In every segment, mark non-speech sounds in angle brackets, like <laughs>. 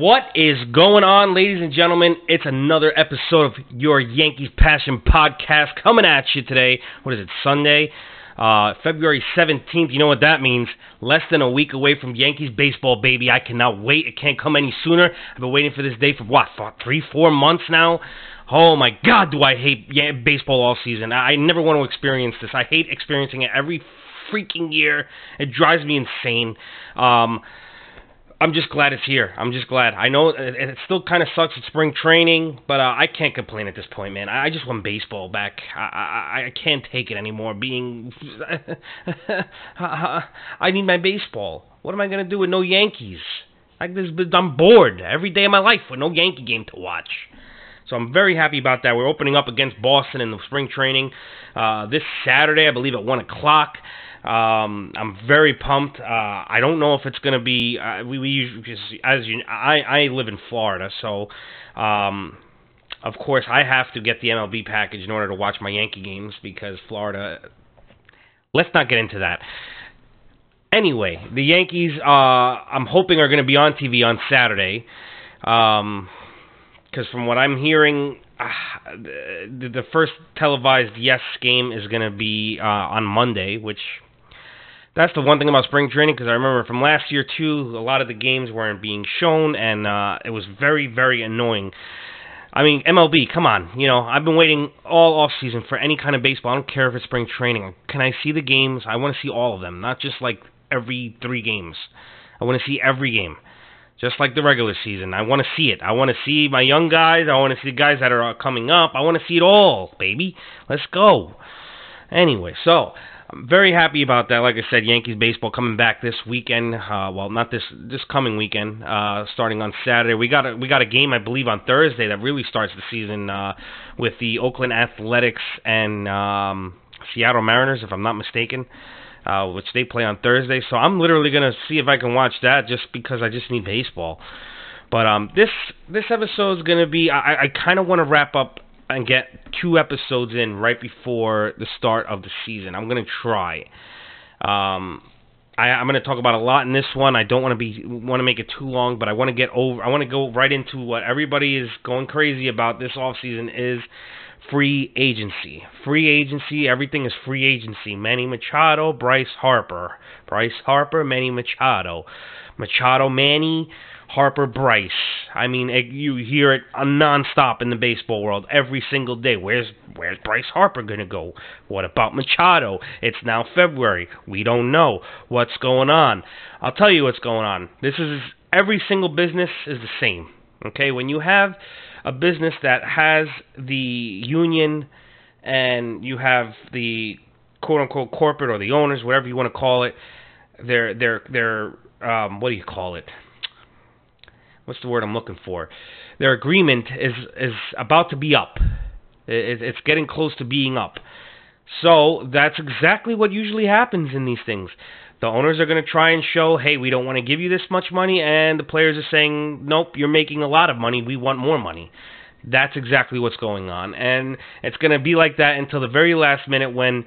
What is going on, ladies and gentlemen? It's another episode of your Yankees Passion podcast coming at you today. What is it, Sunday? Uh, February 17th. You know what that means? Less than a week away from Yankees baseball, baby. I cannot wait. It can't come any sooner. I've been waiting for this day for what, three, four months now? Oh my God, do I hate baseball all season? I never want to experience this. I hate experiencing it every freaking year. It drives me insane. Um, I'm just glad it's here. I'm just glad. I know it, it still kind of sucks at spring training, but uh, I can't complain at this point, man. I, I just want baseball back. I, I I can't take it anymore. Being, <laughs> I need my baseball. What am I gonna do with no Yankees? Like this, I'm bored every day of my life with no Yankee game to watch. So I'm very happy about that. We're opening up against Boston in the spring training uh, this Saturday, I believe, at one o'clock. Um, I'm very pumped. Uh, I don't know if it's going to be. Uh, we we usually, as you, I I live in Florida, so um, of course I have to get the MLB package in order to watch my Yankee games because Florida. Let's not get into that. Anyway, the Yankees. Uh, I'm hoping are going to be on TV on Saturday. Um, because from what I'm hearing, uh, the, the first televised Yes game is going to be uh, on Monday, which that's the one thing about spring training because I remember from last year too, a lot of the games weren't being shown, and uh, it was very, very annoying. I mean, MLB, come on, you know, I've been waiting all off season for any kind of baseball. I don't care if it's spring training. Can I see the games? I want to see all of them, not just like every three games. I want to see every game, just like the regular season. I want to see it. I want to see my young guys. I want to see the guys that are coming up. I want to see it all, baby. Let's go. Anyway, so I'm very happy about that. Like I said, Yankees baseball coming back this weekend. Uh, well, not this this coming weekend. Uh, starting on Saturday, we got a we got a game I believe on Thursday that really starts the season uh, with the Oakland Athletics and um, Seattle Mariners, if I'm not mistaken. Uh, which they play on Thursday, so I'm literally gonna see if I can watch that just because I just need baseball. But um, this this episode is gonna be I, I kind of want to wrap up and get two episodes in right before the start of the season. I'm gonna try. Um, I, am gonna talk about a lot in this one. I don't want to be want to make it too long, but I want to get over. I want to go right into what everybody is going crazy about this off season is free agency. Free agency. Everything is free agency. Manny Machado, Bryce Harper, Bryce Harper, Manny Machado, Machado, Manny. Harper Bryce. I mean, it, you hear it nonstop in the baseball world every single day. Where's Where's Bryce Harper gonna go? What about Machado? It's now February. We don't know what's going on. I'll tell you what's going on. This is every single business is the same. Okay, when you have a business that has the union and you have the quote unquote corporate or the owners, whatever you want to call it, they're they're they're um, what do you call it? What's the word I'm looking for? Their agreement is is about to be up. It's getting close to being up. So that's exactly what usually happens in these things. The owners are going to try and show, hey, we don't want to give you this much money, and the players are saying, nope, you're making a lot of money. We want more money. That's exactly what's going on, and it's going to be like that until the very last minute when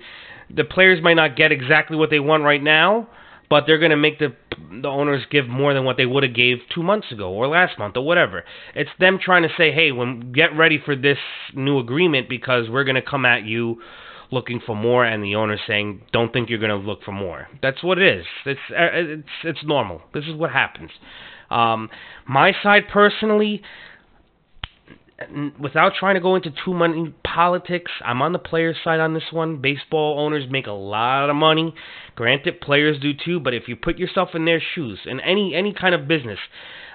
the players might not get exactly what they want right now, but they're going to make the the owners give more than what they would have gave two months ago or last month or whatever. It's them trying to say, hey, when get ready for this new agreement because we're to come at you looking for more, and the owner saying, don't think you're to look for more. That's what it is. It's uh, it's it's normal. This is what happens. Um, my side personally, without trying to go into too many politics, I'm on the players' side on this one. Baseball owners make a lot of money. Granted, players do too, but if you put yourself in their shoes, in any any kind of business,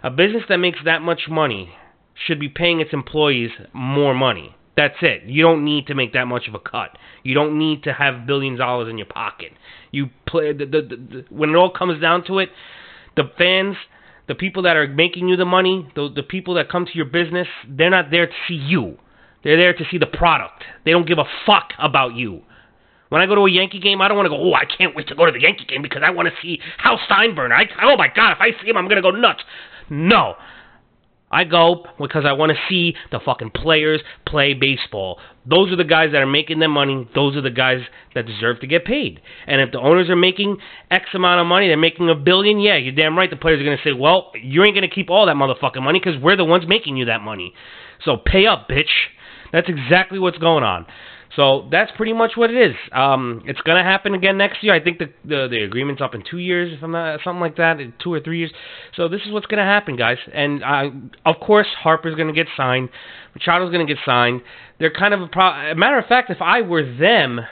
a business that makes that much money should be paying its employees more money. That's it. You don't need to make that much of a cut. You don't need to have billions of dollars in your pocket. You play the, the, the, when it all comes down to it, the fans the people that are making you the money, the, the people that come to your business, they're not there to see you. They're there to see the product. They don't give a fuck about you. When I go to a Yankee game, I don't want to go, oh, I can't wait to go to the Yankee game because I want to see Hal Steinbrenner. I, oh my God, if I see him, I'm going to go nuts. No. I go because I want to see the fucking players play baseball. Those are the guys that are making their money. Those are the guys that deserve to get paid. And if the owners are making X amount of money, they're making a billion, yeah, you're damn right the players are going to say, well, you ain't going to keep all that motherfucking money because we're the ones making you that money. So pay up, bitch. That's exactly what's going on. So that's pretty much what it is. Um, it's gonna happen again next year. I think the, the the agreement's up in two years, if I'm not something like that, two or three years. So this is what's gonna happen, guys. And of course, Harper's gonna get signed. Machado's gonna get signed. They're kind of a pro- matter of fact. If I were them,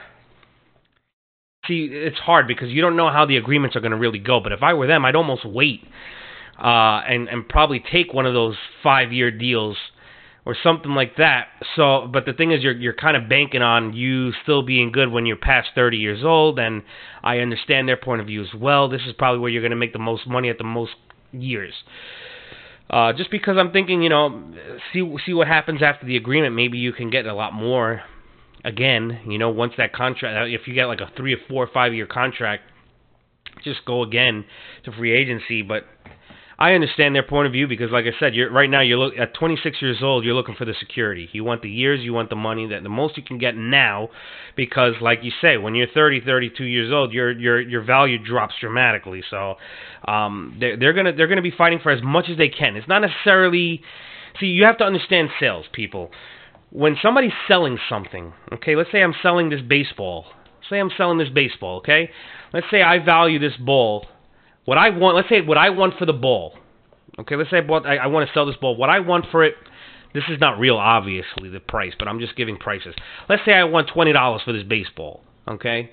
see, it's hard because you don't know how the agreements are gonna really go. But if I were them, I'd almost wait uh, and and probably take one of those five year deals or something like that. So, but the thing is, you're you're kind of banking on you still being good when you're past 30 years old, and I understand their point of view as well. This is probably where you're going to make the most money at the most years. Uh, just because I'm thinking, you know, see see what happens after the agreement. Maybe you can get a lot more. Again, you know, once that contract, if you get like a three or four or five year contract, just go again to free agency. But I understand their point of view because, like I said, you're right now you're look, at 26 years old. You're looking for the security. You want the years. You want the money that the most you can get now, because, like you say, when you're 30, 32 years old, your your your value drops dramatically. So, um, they're they're gonna they're gonna be fighting for as much as they can. It's not necessarily. See, you have to understand sales, people. When somebody's selling something, okay, let's say I'm selling this baseball. Say I'm selling this baseball, okay. Let's say I value this ball what I want, let's say what I want for the ball. Okay, let's say I, bought, I, I want to sell this ball. What I want for it, this is not real, obviously, the price, but I'm just giving prices. Let's say I want $20 for this baseball. Okay?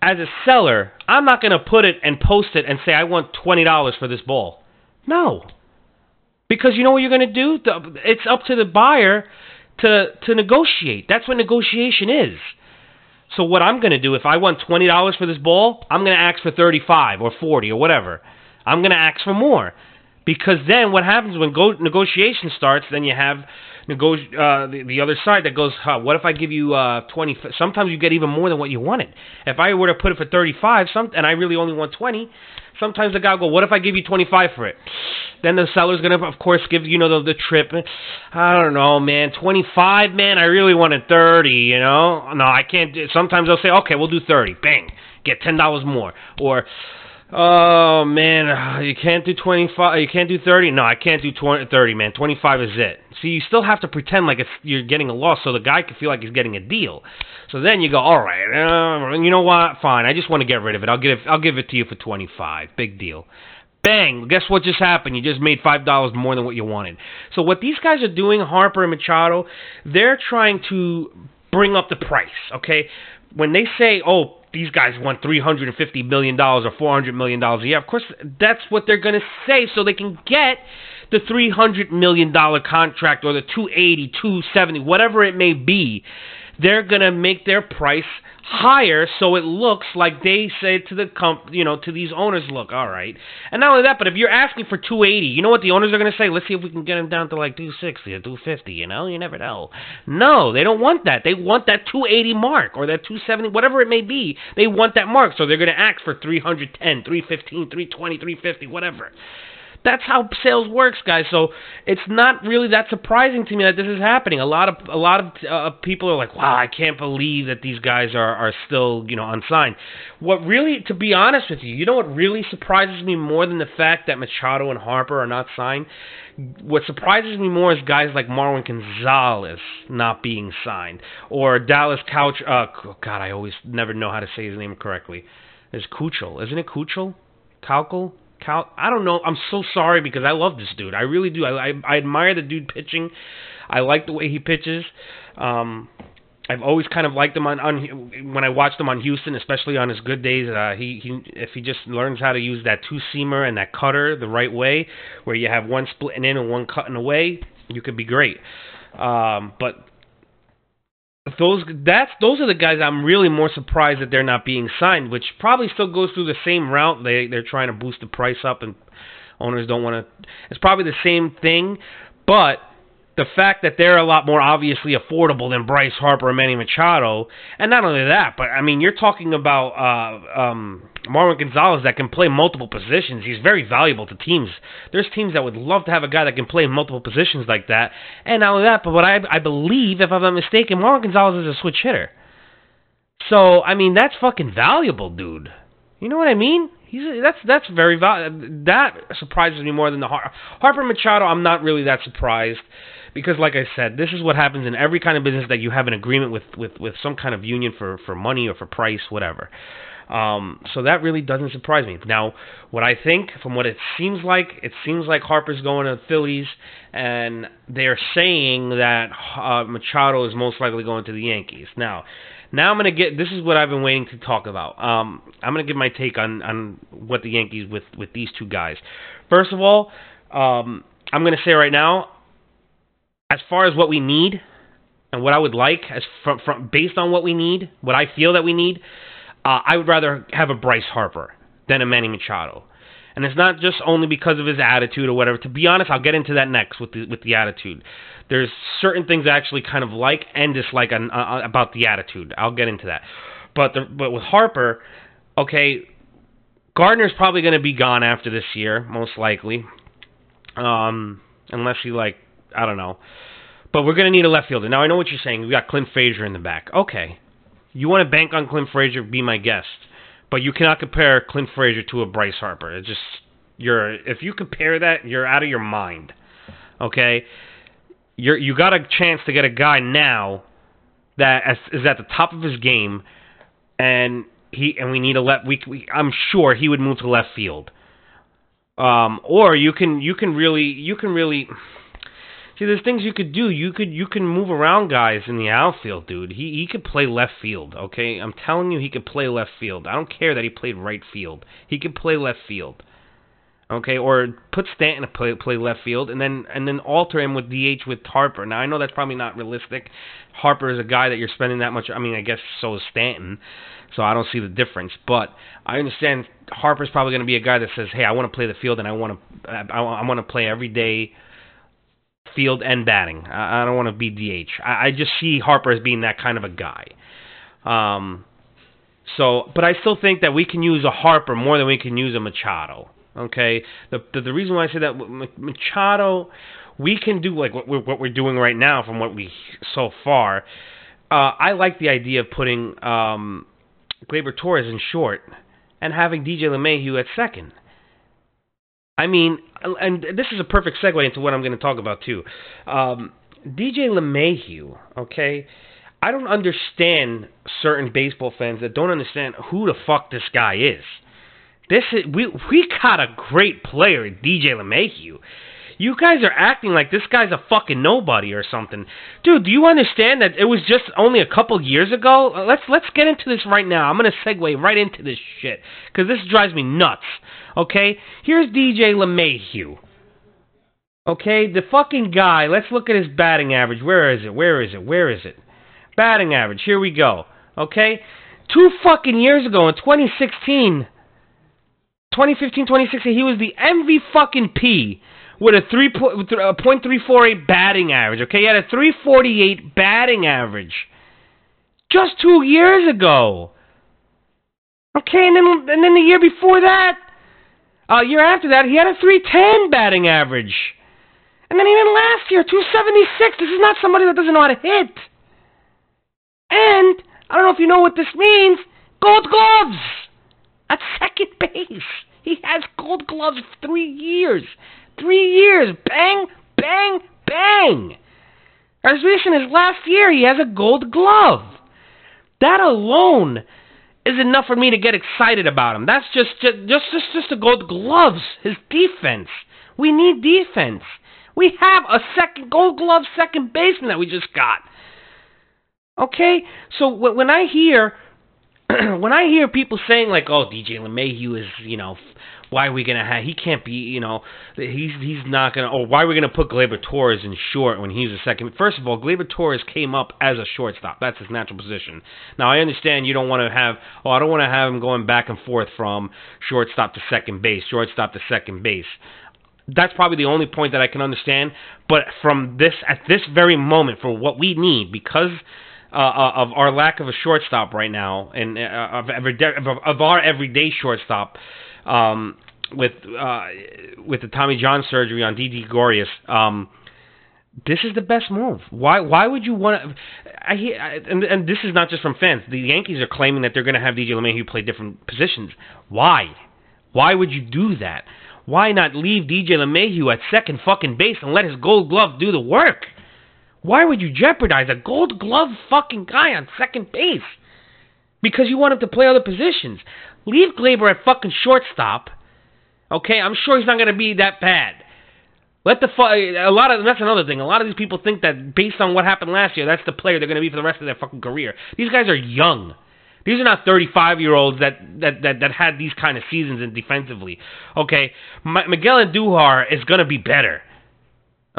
As a seller, I'm not going to put it and post it and say I want $20 for this ball. No. Because you know what you're going to do? It's up to the buyer to to negotiate. That's what negotiation is. So what I'm going to do if I want twenty dollars for this ball, I'm going to ask for thirty five or forty or whatever. I'm going to ask for more because then what happens when go- negotiation starts? Then you have nego- uh, the, the other side that goes, huh, what if I give you uh, 20? Sometimes you get even more than what you wanted. If I were to put it for 35, some, and I really only want 20, sometimes the guy will go, what if I give you 25 for it? Then the seller's going to, of course, give, you know, the, the trip. I don't know, man. 25, man, I really wanted 30, you know? No, I can't. Do, sometimes they'll say, okay, we'll do 30. Bang. Get $10 more. Or, Oh man, you can't do 25. You can't do 30. No, I can't do 20, 30, man. 25 is it. See, you still have to pretend like you're getting a loss, so the guy can feel like he's getting a deal. So then you go, all right, uh, you know what? Fine, I just want to get rid of it. I'll give, I'll give it to you for 25. Big deal. Bang! Guess what just happened? You just made five dollars more than what you wanted. So what these guys are doing, Harper and Machado, they're trying to bring up the price. Okay, when they say, oh these guys want three hundred and fifty million dollars or four hundred million dollars a year. Of course, that's what they're going to say, so they can get the three hundred million dollar contract or the two eighty, two seventy, whatever it may be. They're going to make their price higher so it looks like they say to the comp you know to these owners look all right. And not only that but if you're asking for 280 you know what the owners are going to say? Let's see if we can get them down to like 260 or 250 you know? You never know. No they don't want that. They want that 280 mark or that 270 whatever it may be they want that mark. So they're going to ask for 310 315 320 350 whatever that's how sales works, guys. So it's not really that surprising to me that this is happening. A lot of a lot of uh, people are like, "Wow, I can't believe that these guys are are still you know unsigned." What really, to be honest with you, you know what really surprises me more than the fact that Machado and Harper are not signed. What surprises me more is guys like Marwin Gonzalez not being signed, or Dallas Couch. Uh, God, I always never know how to say his name correctly. Is Kuchel? Isn't it Kuchel? Kaukel? Cal, I don't know. I'm so sorry because I love this dude. I really do. I, I, I admire the dude pitching. I like the way he pitches. Um, I've always kind of liked him on, on when I watched him on Houston, especially on his good days. Uh, he, he if he just learns how to use that two seamer and that cutter the right way, where you have one splitting in and one cutting away, you could be great. Um, but those that's those are the guys I'm really more surprised that they're not being signed, which probably still goes through the same route. They they're trying to boost the price up, and owners don't want to. It's probably the same thing, but the fact that they're a lot more obviously affordable than Bryce Harper and Manny Machado, and not only that, but I mean, you're talking about uh, um, Marwin Gonzalez that can play multiple positions. He's very valuable to teams. There's teams that would love to have a guy that can play multiple positions like that, and not only that, but what I, I believe, if I'm not mistaken, Marwin Gonzalez is a switch hitter. So I mean, that's fucking valuable, dude. You know what I mean? He's that's that's very valuable. that surprises me more than the Har- Harper Machado. I'm not really that surprised because, like I said, this is what happens in every kind of business that you have an agreement with with with some kind of union for for money or for price, whatever. Um, so that really doesn't surprise me. Now, what I think, from what it seems like, it seems like Harper's going to the Phillies, and they're saying that uh, Machado is most likely going to the Yankees. Now, now I'm gonna get. This is what I've been waiting to talk about. Um, I'm gonna give my take on on what the Yankees with with these two guys. First of all, um, I'm gonna say right now, as far as what we need and what I would like, as from, from based on what we need, what I feel that we need, uh, I would rather have a Bryce Harper than a Manny Machado. And it's not just only because of his attitude or whatever. To be honest, I'll get into that next with the with the attitude. There's certain things I actually kind of like and dislike on, uh, about the attitude. I'll get into that. But the, but with Harper, okay, Gardner's probably going to be gone after this year, most likely. Um, unless he like I don't know. But we're going to need a left fielder. Now I know what you're saying. We got Clint Frazier in the back. Okay. You want to bank on Clint Frazier? Be my guest. But you cannot compare Clint Frazier to a Bryce Harper. It's just you're if you compare that, you're out of your mind. Okay? You're you got a chance to get a guy now that is at the top of his game and he and we need a left we, we I'm sure he would move to left field. Um, or you can you can really you can really See, there's things you could do. You could you can move around guys in the outfield, dude. He he could play left field. Okay, I'm telling you, he could play left field. I don't care that he played right field. He could play left field. Okay, or put Stanton to play play left field, and then and then alter him with DH with Harper. Now I know that's probably not realistic. Harper is a guy that you're spending that much. I mean, I guess so is Stanton, so I don't see the difference. But I understand Harper's probably going to be a guy that says, "Hey, I want to play the field, and I want to I, I want to play every day." Field and batting. I, I don't want to be DH. I, I just see Harper as being that kind of a guy. Um, so, but I still think that we can use a Harper more than we can use a Machado. Okay, the the, the reason why I say that Machado, we can do like what we're, what we're doing right now from what we so far. Uh, I like the idea of putting um, Gleyber Torres in short and having DJ LeMahieu at second. I mean, and this is a perfect segue into what I'm going to talk about too. Um, DJ LeMahieu, okay? I don't understand certain baseball fans that don't understand who the fuck this guy is. This is we we got a great player, DJ LeMahieu. You guys are acting like this guy's a fucking nobody or something. Dude, do you understand that it was just only a couple years ago? Uh, let's let's get into this right now. I'm going to segue right into this shit cuz this drives me nuts. Okay? Here's DJ LeMahieu. Okay, the fucking guy. Let's look at his batting average. Where is it? Where is it? Where is it? Batting average. Here we go. Okay? Two fucking years ago in 2016, 2015, 2016, he was the MV fucking P with a three batting average. Okay, he had a three forty eight batting average just two years ago. Okay, and then and then the year before that, a uh, year after that, he had a three ten batting average. And then even last year, 276. This is not somebody that doesn't know how to hit. And I don't know if you know what this means. Gold gloves at second base. He has gold gloves three years. Three years. Bang, bang, bang. As recent as last year, he has a gold glove. That alone is enough for me to get excited about him. That's just just just just, just the gold gloves. His defense. We need defense. We have a second gold glove second baseman that we just got. Okay? So when I hear <clears throat> when I hear people saying like, "Oh, DJ LeMahieu is, you know, why are we gonna have? He can't be, you know, he's he's not gonna. Or why are we gonna put Gleyber Torres in short when he's a second? First of all, Gleyber Torres came up as a shortstop. That's his natural position. Now I understand you don't want to have. Oh, I don't want to have him going back and forth from shortstop to second base, shortstop to second base. That's probably the only point that I can understand. But from this, at this very moment, for what we need, because uh, uh of our lack of a shortstop right now, and uh, of, of, our everyday shortstop, um, with uh, with the Tommy John surgery on Didi Gregorius, um, this is the best move. Why why would you want to? I hear, and and this is not just from fans. The Yankees are claiming that they're going to have DJ LeMahieu play different positions. Why? Why would you do that? Why not leave DJ LeMahieu at second fucking base and let his Gold Glove do the work? Why would you jeopardize a Gold Glove fucking guy on second base because you want him to play other positions? Leave Gleyber at fucking shortstop. Okay, I'm sure he's not going to be that bad. Let the fu- a lot of that's another thing. A lot of these people think that based on what happened last year, that's the player they're going to be for the rest of their fucking career. These guys are young. These are not 35 year olds that, that, that, that had these kind of seasons in defensively. Okay, M- Miguel Andujar is going to be better.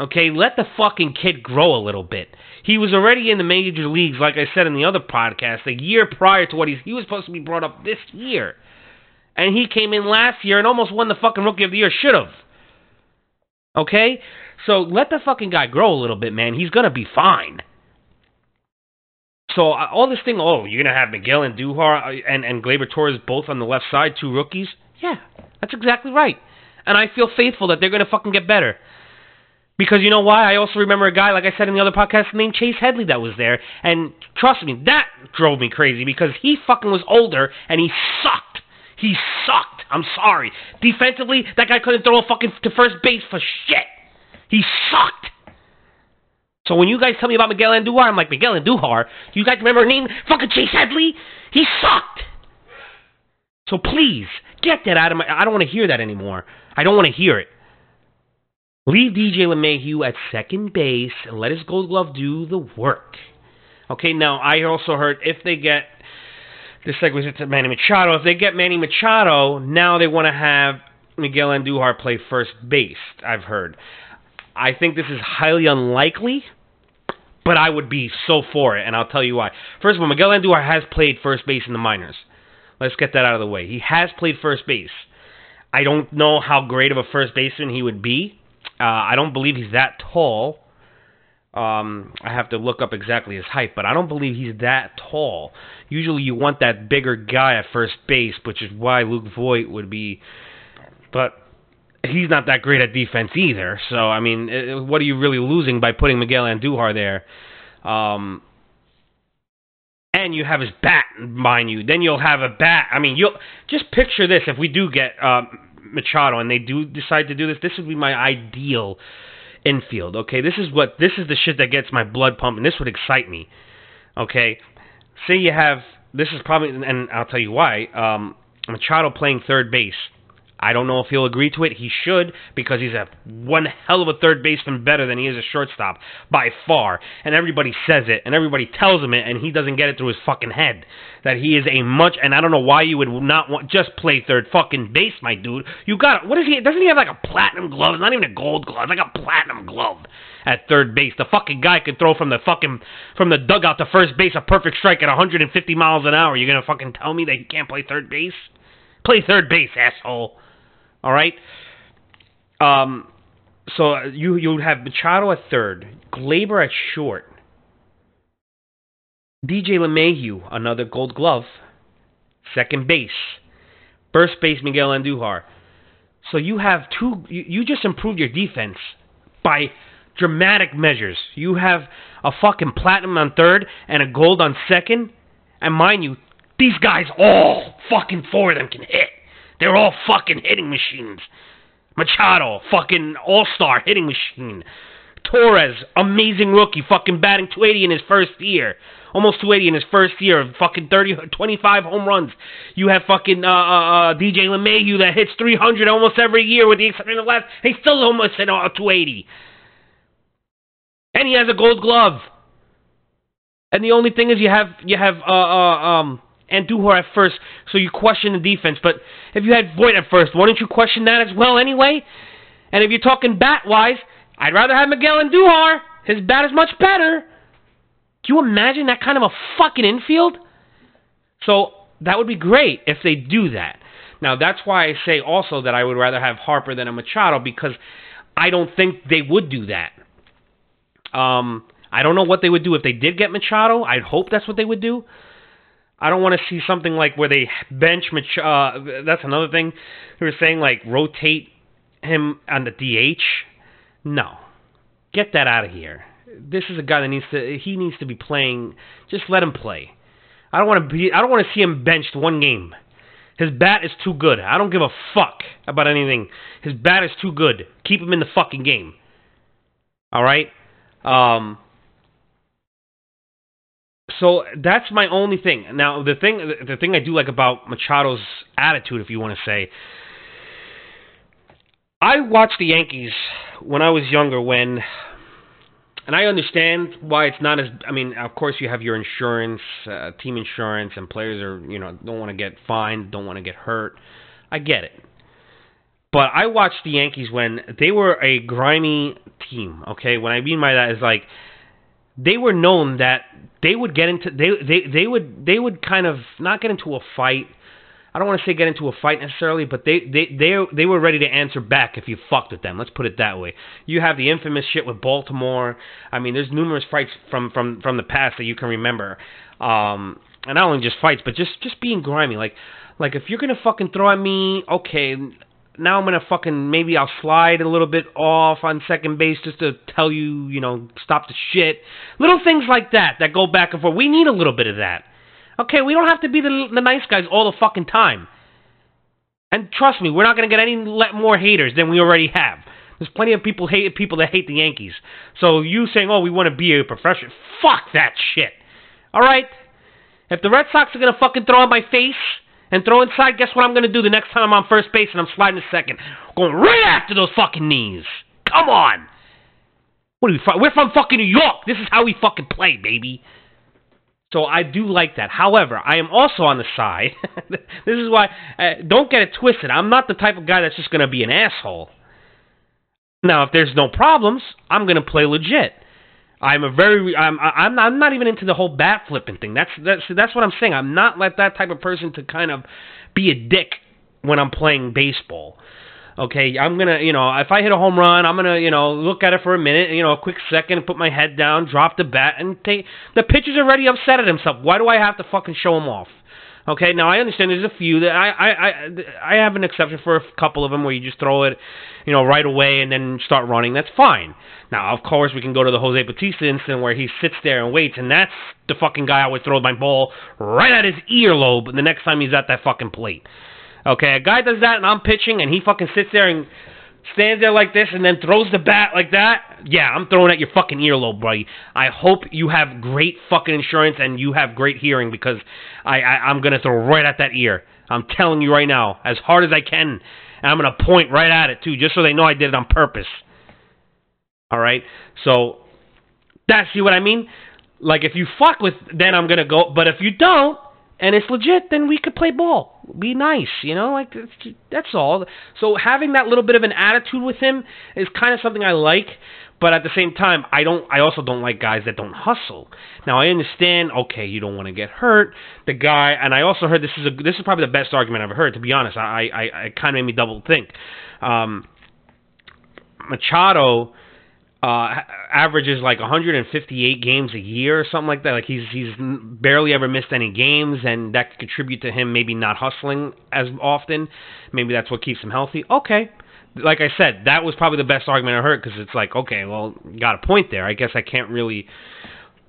Okay, let the fucking kid grow a little bit. He was already in the major leagues, like I said in the other podcast, a year prior to what he's, he was supposed to be brought up this year. And he came in last year and almost won the fucking Rookie of the Year. Should have. Okay? So let the fucking guy grow a little bit, man. He's going to be fine. So uh, all this thing, oh, you're going to have Miguel Andujar and, and Gleyber Torres both on the left side, two rookies? Yeah, that's exactly right. And I feel faithful that they're going to fucking get better. Because you know why? I also remember a guy, like I said in the other podcast, named Chase Headley that was there. And trust me, that drove me crazy because he fucking was older and he sucked. He sucked. I'm sorry. Defensively, that guy couldn't throw a fucking to first base for shit. He sucked. So when you guys tell me about Miguel Andujar, I'm like, Miguel Andujar? Do you guys remember her name? Fucking Chase Headley? He sucked. So please, get that out of my... I don't want to hear that anymore. I don't want to hear it. Leave DJ LeMahieu at second base and let his gold glove do the work. Okay, now I also heard if they get this segues into Manny Machado. If they get Manny Machado, now they want to have Miguel Andujar play first base. I've heard. I think this is highly unlikely, but I would be so for it, and I'll tell you why. First of all, Miguel Andujar has played first base in the minors. Let's get that out of the way. He has played first base. I don't know how great of a first baseman he would be. Uh, I don't believe he's that tall. Um, I have to look up exactly his height, but I don't believe he's that tall. Usually, you want that bigger guy at first base, which is why Luke Voit would be. But he's not that great at defense either. So I mean, uh, what are you really losing by putting Miguel Andujar there? Um, and you have his bat, mind you. Then you'll have a bat. I mean, you'll just picture this. If we do get uh, Machado and they do decide to do this, this would be my ideal infield. Okay, this is what this is the shit that gets my blood pumping. This would excite me. Okay, say you have this is probably and I'll tell you why. Um, Machado playing third base. I don't know if he'll agree to it. He should because he's a one hell of a third baseman better than he is a shortstop by far. And everybody says it and everybody tells him it and he doesn't get it through his fucking head that he is a much and I don't know why you would not want just play third fucking base, my dude. You got what is he? Doesn't he have like a platinum glove? Not even a gold glove. It's like a platinum glove at third base. The fucking guy could throw from the fucking from the dugout to first base a perfect strike at 150 miles an hour. You're gonna fucking tell me that he can't play third base? Play third base, asshole. All right. Um, so you you would have Machado at third, Gleyber at short, DJ LeMahieu another Gold Glove, second base, first base Miguel Andujar. So you have two. You, you just improved your defense by dramatic measures. You have a fucking platinum on third and a gold on second, and mind you, these guys all fucking four of them can hit. They're all fucking hitting machines. Machado, fucking all star hitting machine. Torres, amazing rookie, fucking batting 280 in his first year. Almost 280 in his first year, of fucking 30, 25 home runs. You have fucking uh, uh, uh DJ LeMahieu that hits 300 almost every year with the exception of last. He still almost hit uh, 280. And he has a gold glove. And the only thing is you have you have uh, uh um Andujar at first, so you question the defense. But if you had Voit at first, wouldn't you question that as well anyway? And if you're talking bat wise, I'd rather have Miguel Andujar. His bat is much better. Can you imagine that kind of a fucking infield? So that would be great if they do that. Now that's why I say also that I would rather have Harper than a Machado because I don't think they would do that. Um, I don't know what they would do if they did get Machado. I'd hope that's what they would do. I don't want to see something like where they bench Machado. Uh, that's another thing. They were saying like rotate him on the DH. No, get that out of here. This is a guy that needs to. He needs to be playing. Just let him play. I don't want to be. I don't want to see him benched one game. His bat is too good. I don't give a fuck about anything. His bat is too good. Keep him in the fucking game. All right. Um, so that's my only thing. Now the thing the thing I do like about Machado's attitude, if you want to say, I watched the Yankees when I was younger when and I understand why it's not as. I mean, of course, you have your insurance, uh, team insurance, and players are you know don't want to get fined, don't want to get hurt. I get it, but I watched the Yankees when they were a grimy team. Okay, what I mean by that is like they were known that they would get into they they they would they would kind of not get into a fight. I don't want to say get into a fight necessarily, but they they they they were ready to answer back if you fucked with them. Let's put it that way. You have the infamous shit with Baltimore. I mean, there's numerous fights from from from the past that you can remember. Um, and not only just fights, but just just being grimy. Like like if you're gonna fucking throw at me, okay, now I'm gonna fucking maybe I'll slide a little bit off on second base just to tell you, you know, stop the shit. Little things like that that go back and forth. We need a little bit of that. Okay, we don't have to be the, the nice guys all the fucking time. And trust me, we're not gonna get any more haters than we already have. There's plenty of people hate people that hate the Yankees. So you saying, "Oh, we want to be a professional," fuck that shit. All right. If the Red Sox are gonna fucking throw on my face, and throw inside, guess what I'm going to do the next time I'm on first base and I'm sliding to second? Going right after those fucking knees. Come on. What are we? We're from fucking New York. This is how we fucking play, baby. So I do like that. However, I am also on the side. <laughs> this is why. Uh, don't get it twisted. I'm not the type of guy that's just going to be an asshole. Now, if there's no problems, I'm going to play legit. I'm a very I'm I'm I'm not even into the whole bat flipping thing. That's that's that's what I'm saying. I'm not like that type of person to kind of be a dick when I'm playing baseball. Okay, I'm gonna, you know, if I hit a home run, I'm gonna, you know, look at it for a minute, you know, a quick second, put my head down, drop the bat, and take. The pitcher's already upset at himself. Why do I have to fucking show him off? Okay, now I understand there's a few that I I I I have an exception for a couple of them where you just throw it, you know, right away and then start running. That's fine. Now, of course, we can go to the Jose Bautista incident where he sits there and waits, and that's the fucking guy I would throw my ball right at his earlobe the next time he's at that fucking plate. Okay, a guy does that and I'm pitching and he fucking sits there and stands there like this and then throws the bat like that, yeah, I'm throwing at your fucking earlobe, buddy. I hope you have great fucking insurance and you have great hearing because I, I I'm gonna throw right at that ear. I'm telling you right now, as hard as I can, and I'm gonna point right at it too, just so they know I did it on purpose. All right, so that's see what I mean. Like if you fuck with, then I'm gonna go. But if you don't, and it's legit, then we could play ball. Be nice, you know, like that's all. So having that little bit of an attitude with him is kind of something I like, but at the same time, I don't. I also don't like guys that don't hustle. Now I understand. Okay, you don't want to get hurt. The guy, and I also heard this is a this is probably the best argument I've ever heard. To be honest, I I, I kind of made me double think. Um, Machado uh, averages like 158 games a year or something like that. Like he's he's barely ever missed any games, and that could contribute to him maybe not hustling as often. Maybe that's what keeps him healthy. Okay, like I said, that was probably the best argument I heard because it's like, okay, well, got a point there. I guess I can't really.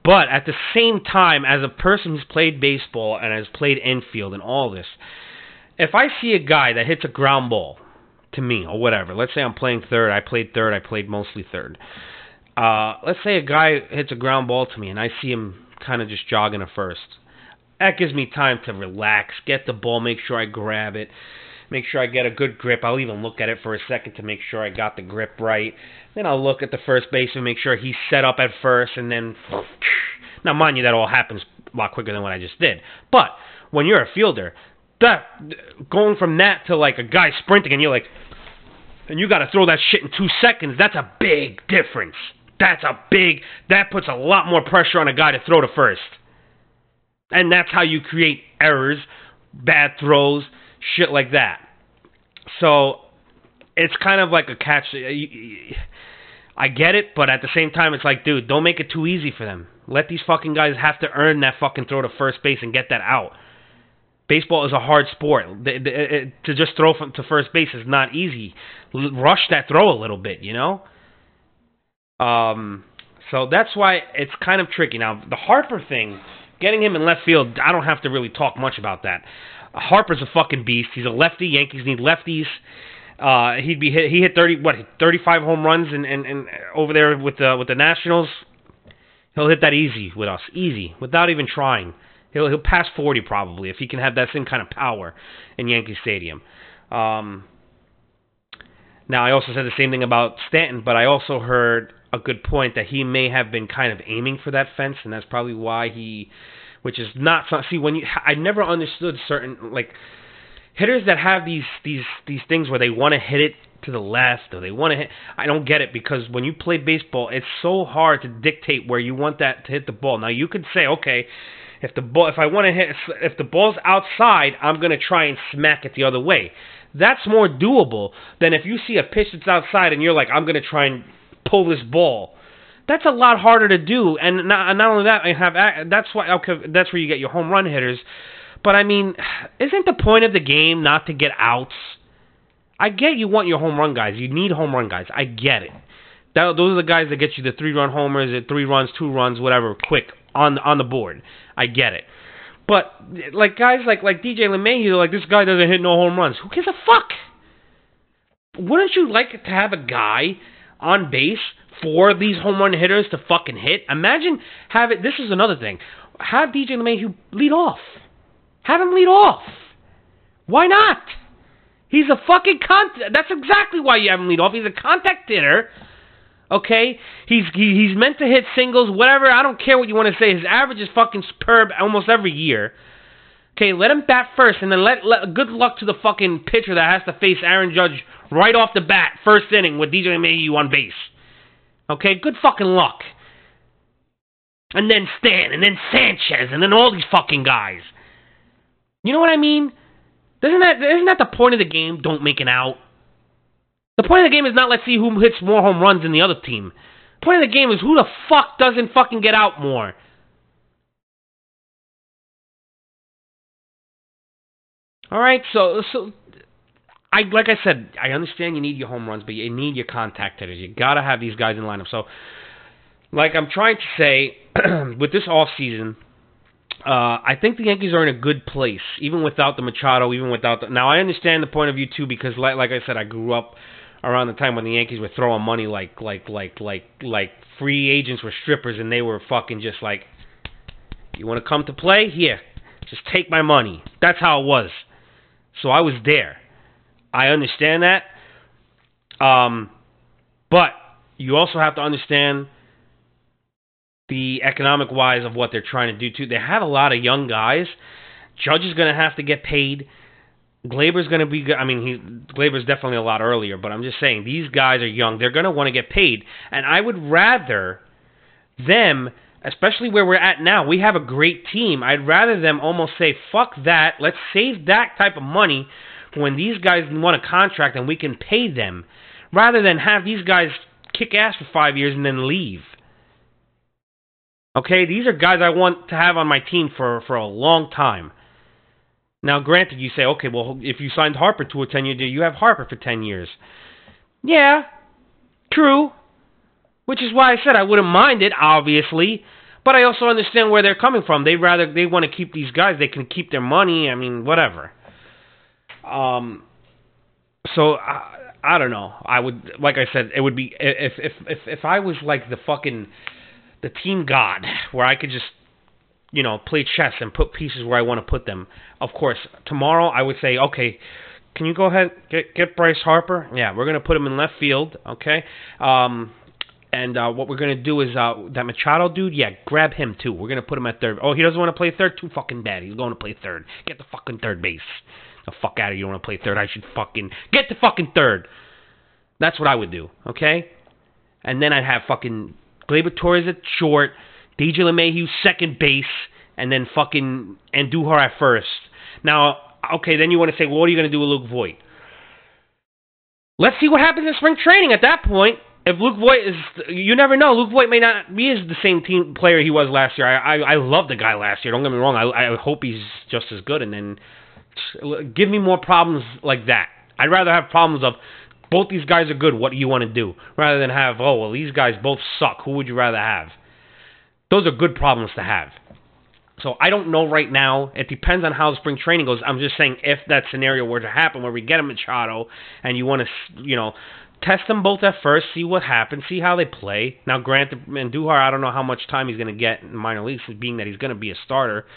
But at the same time, as a person who's played baseball and has played infield and all this, if I see a guy that hits a ground ball to me or whatever. Let's say I'm playing third. I played third. I played mostly third. Uh, let's say a guy hits a ground ball to me and I see him kind of just jogging to first. That gives me time to relax, get the ball, make sure I grab it, make sure I get a good grip. I'll even look at it for a second to make sure I got the grip right. Then I'll look at the first baseman, make sure he's set up at first, and then. <sniffs> Now, mind you, that all happens a lot quicker than what I just did. But when you're a fielder, that going from that to like a guy sprinting and you're like, and you got to throw that shit in two seconds. That's a big difference. That's a big. That puts a lot more pressure on a guy to throw to first. And that's how you create errors, bad throws, shit like that. so it's kind of like a catch. I get it, but at the same time, it's like, dude, don't make it too easy for them. Let these fucking guys have to earn that fucking throw to first base and get that out. Baseball is a hard sport. To just throw from to first base is not easy. Rush that throw a little bit, you know. Um, so that's why it's kind of tricky. Now the Harper thing, getting him in left field, I don't have to really talk much about that. Harper's a fucking beast. He's a lefty. Yankees need lefties. Uh, he'd be hit, he hit thirty what thirty five home runs and, and, and over there with the with the Nationals. He'll hit that easy with us, easy, without even trying. He'll he'll pass forty probably if he can have that same kind of power in Yankee Stadium. Um, now I also said the same thing about Stanton, but I also heard a good point that he may have been kind of aiming for that fence, and that's probably why he, which is not see when you I never understood certain like hitters that have these these these things where they want to hit it to the left or they want to hit I don't get it because when you play baseball it's so hard to dictate where you want that to hit the ball. Now you could say okay, if the ball if I want to hit if the ball's outside, I'm to try and smack it the other way. That's more doable than if you see a pitch that's outside and you're like I'm to try and pull this ball. That's a lot harder to do, and not, not only that, I have that's why okay, that's where you get your home run hitters but I mean, isn't the point of the game not to get outs? I get you want your home run guys. You need home run guys. I get it. That, those are the guys that get you the three run homers, the three runs, two runs, whatever, quick on on the board. I get it. But like guys like like DJ LeMahieu, like this guy doesn't hit no home runs. Who gives a fuck? Wouldn't you like to have a guy on base for these home run hitters to fucking hit? Imagine have it. This is another thing. Have DJ LeMahieu lead off. Have him lead off. Why not? He's a fucking contact. That's exactly why you have him lead off. He's a contact hitter. Okay, he's he, he's meant to hit singles, whatever. I don't care what you want to say. His average is fucking superb almost every year. Okay, let him bat first, and then let, let good luck to the fucking pitcher that has to face Aaron Judge right off the bat, first inning with DJ LeMahieu on base. Okay, good fucking luck. And then Stan, and then Sanchez, and then all these fucking guys. You know what I mean? Isn't that isn't that the point of the game? Don't make an out. The point of the game is not let's see who hits more home runs than the other team. The point of the game is who the fuck doesn't fucking get out more. All right, so so I like I said, I understand you need your home runs, but you need your contact hitters. You gotta have these guys in lineup. So, like I'm trying to say, <clears throat> with this off season, uh, I think the Yankees are in a good place, even without the Machado, even without the. Now I understand the point of view too, because like like I said, I grew up around the time when the Yankees were throwing money like like like like like free agents were strippers, and they were fucking just like, you want to come to play? Here, just take my money. That's how it was. So I was there. I understand that. Um, but you also have to understand the economic wise of what they're trying to do too. They have a lot of young guys. Judge is going to have to get paid. Gleyber's going to be. I mean, he Gleyber's definitely a lot earlier, but I'm just saying these guys are young. They're going to want to get paid, and I would rather them, especially where we're at now. We have a great team. I'd rather them almost say, "Fuck that. Let's save that type of money when these guys want a contract and we can pay them," rather than have these guys kick ass for five years and then leave. Okay, these are guys I want to have on my team for, for a long time. Now, granted, you say, okay, well, if you signed Harper to a 10 year deal, you have Harper for 10 years. Yeah, true. Which is why I said I wouldn't mind it, obviously. But I also understand where they're coming from. They rather they want to keep these guys. They can keep their money. I mean, whatever. Um. So I, I don't know. I would like I said it would be if if if if I was like the fucking the team god, where I could just, you know, play chess and put pieces where I want to put them. Of course, tomorrow I would say, okay, can you go ahead get get Bryce Harper? Yeah, we're gonna put him in left field. Okay. Um, and uh, what we're gonna do is uh, that Machado dude, yeah, grab him too. We're gonna put him at third. Oh, he doesn't want to play third. Too fucking bad. He's going to play third. Get the fucking third base. The fuck out of you. Don't Want to play third? I should fucking get the fucking third. That's what I would do. Okay. And then I'd have fucking Gleyber Torres at short, DJ LeMahieu second base, and then fucking Andujar at first. Now, okay, then you want to say, well, what are you going to do with Luke Voit? let's see what happens in spring training at that point. If Luke Voit is, you never know. Luke Voit may not be as the same team player he was last year. I I, I love the guy last year. Don't get me wrong. I I hope he's just as good. And then give me more problems like that. I'd rather have problems of both these guys are good. What do you want to do? Rather than have oh well these guys both suck. Who would you rather have? Those are good problems to have. So I don't know right now. It depends on how spring training goes. I'm just saying if that scenario were to happen where we get a Machado and you want to, you know, test them both at first, see what happens, see how they play. Now, granted, Andujar, I don't know how much time he's going to get in minor leagues, being that he's going to be a starter.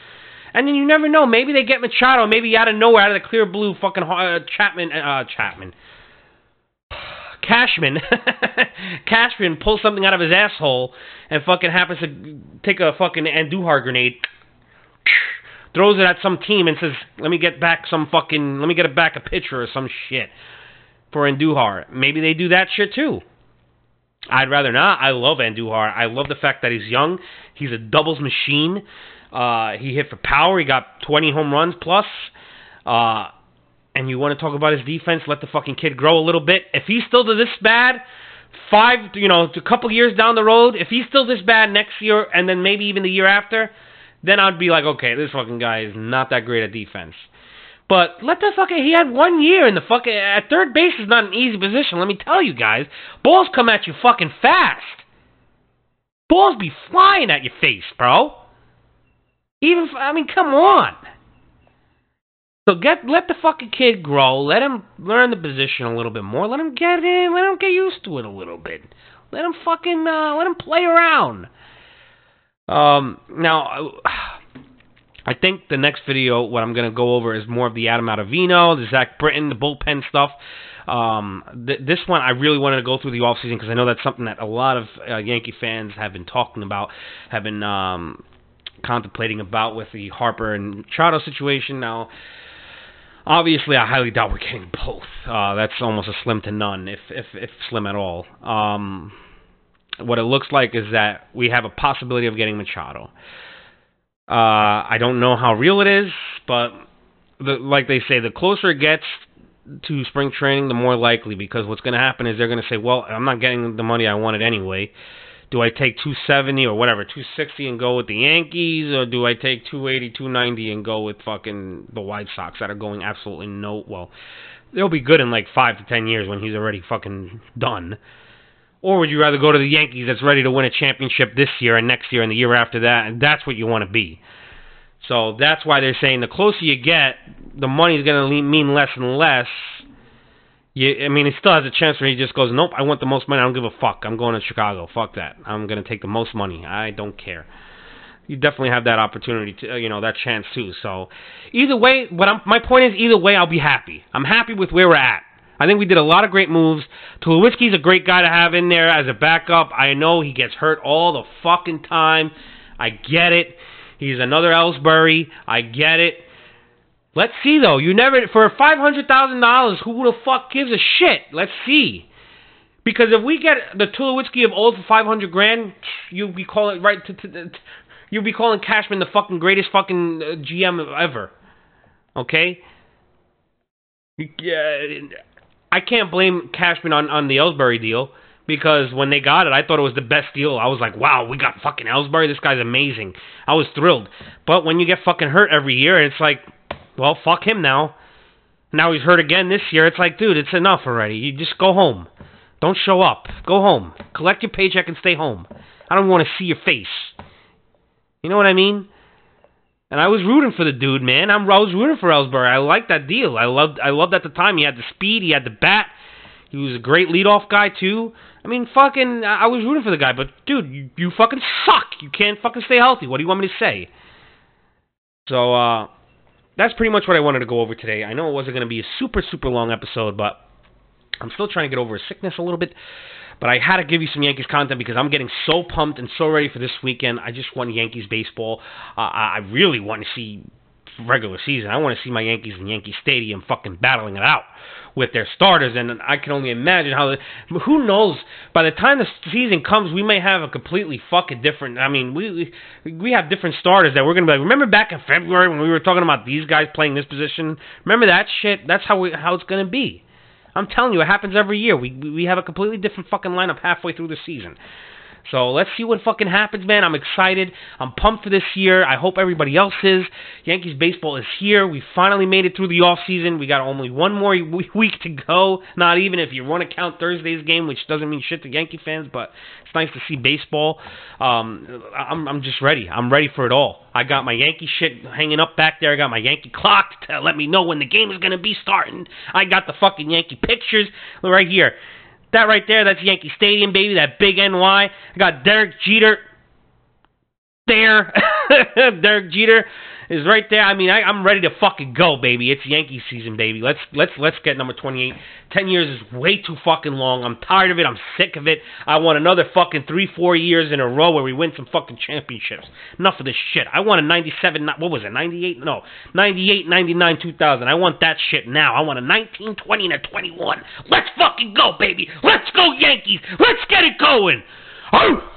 And then you never know. Maybe they get Machado. Maybe out of nowhere, out of the clear blue, fucking uh, Chapman, uh, Chapman, Cashman, <laughs> Cashman pulls something out of his asshole and fucking happens to take a fucking Andujar grenade, <sniffs> throws it at some team and says, "Let me get back some fucking, let me get back a pitcher or some shit for Andujar." Maybe they do that shit too. I'd rather not. I love Andujar. I love the fact that he's young. He's a doubles machine. Uh, he hit for power. He got 20 home runs plus. Uh, and you want to talk about his defense, let the fucking kid grow a little bit. If he's still this bad, five, you know, a couple years down the road, if he's still this bad next year and then maybe even the year after, then I'd be like, okay, this fucking guy is not that great at defense. But let the fucking he had one year in the fucking at third base is not an easy position. Let me tell you guys, balls come at you fucking fast. Balls be flying at your face, bro. Even I mean, come on. So get let the fucking kid grow. Let him learn the position a little bit more. Let him get in. Let him get used to it a little bit. Let him fucking uh, let him play around. Um, now, I think the next video, what I'm gonna go over is more of the Adam Ottavino, the Zach Britton, the bullpen stuff. Um, th- this one I really wanted to go through the off season because I know that's something that a lot of uh, Yankee fans have been talking about, have been um, contemplating about with the Harper and Machado situation. Now, Obviously, I highly doubt we're getting both. Uh, that's almost a slim to none, if if, if slim at all. Um, what it looks like is that we have a possibility of getting Machado. Uh, I don't know how real it is, but the, like they say, the closer it gets to spring training, the more likely. Because what's going to happen is they're going to say, "Well, I'm not getting the money I wanted anyway." Do I take 270 or whatever, 260 and go with the Yankees, or do I take 280, 290 and go with fucking the White Sox that are going absolutely no well? They'll be good in like five to ten years when he's already fucking done. Or would you rather go to the Yankees that's ready to win a championship this year and next year and the year after that, and that's what you want to be? So that's why they're saying the closer you get, the money's going to mean less and less you, I mean, he still has a chance where he just goes, nope, I want the most money. I don't give a fuck. I'm going to Chicago. Fuck that. I'm going to take the most money. I don't care. You definitely have that opportunity, to, uh, you know, that chance too. So, either way, what I'm, my point is, either way, I'll be happy. I'm happy with where we're at. I think we did a lot of great moves. Tulowitzki's a great guy to have in there as a backup. I know he gets hurt all the fucking time. I get it. He's another Ellsbury. I get it. Let's see though. You never for five hundred thousand dollars. Who the fuck gives a shit? Let's see. Because if we get the Tulowitzki of old for five hundred grand, you'll be calling right to, to, to you'll be calling Cashman the fucking greatest fucking uh, GM ever. Okay. Yeah, I can't blame Cashman on on the Ellsbury deal because when they got it, I thought it was the best deal. I was like, wow, we got fucking Ellsbury. This guy's amazing. I was thrilled. But when you get fucking hurt every year, it's like well, fuck him now. Now he's hurt again this year. It's like, dude, it's enough already. You just go home. Don't show up. Go home. Collect your paycheck and stay home. I don't want to see your face. You know what I mean? And I was rooting for the dude, man. I'm, I was rooting for Ellsbury. I liked that deal. I loved I loved at the time. He had the speed. He had the bat. He was a great leadoff guy too. I mean, fucking, I was rooting for the guy. But dude, you, you fucking suck. You can't fucking stay healthy. What do you want me to say? So, uh, that's pretty much what I wanted to go over today. I know it wasn't going to be a super, super long episode, but I'm still trying to get over a sickness a little bit. But I had to give you some Yankees content because I'm getting so pumped and so ready for this weekend. I just want Yankees baseball. Uh, I really want to see regular season. I want to see my Yankees in Yankee Stadium fucking battling it out with their starters, and I can only imagine how. The, who knows? By the time the season comes, we may have a completely fucking different. I mean, we we have different starters that we're gonna be like. Remember back in February when we were talking about these guys playing this position? Remember that shit? That's how we how it's gonna be. I'm telling you, it happens every year. We we have a completely different fucking lineup halfway through the season. So let's see what fucking happens, man. I'm excited. I'm pumped for this year. I hope everybody else is. Yankees baseball is here. We finally made it through the off season. We got only one more week to go. Not even if you want to count Thursday's game, which doesn't mean shit to Yankee fans, but it's nice to see baseball. Um, I'm I'm just ready. I'm ready for it all. I got my Yankee shit hanging up back there. I got my Yankee clock to let me know when the game is gonna be starting. I got the fucking Yankee pictures right here. That right there, that's Yankee Stadium, baby. That big NY. I got Derek Jeter there. <laughs> Derek Jeter is right there. I mean, I, I'm ready to fucking go, baby. It's Yankee season, baby. Let's let's let's get number 28. Ten years is way too fucking long. I'm tired of it. I'm sick of it. I want another fucking three, four years in a row where we win some fucking championships. Enough of this shit. I want a 97. What was it? 98? No, 98, 99, 2000. I want that shit now. I want a 19, 20, and a 21. Let's fucking go, baby. Let's go, Yankees. Let's get it going. Oh!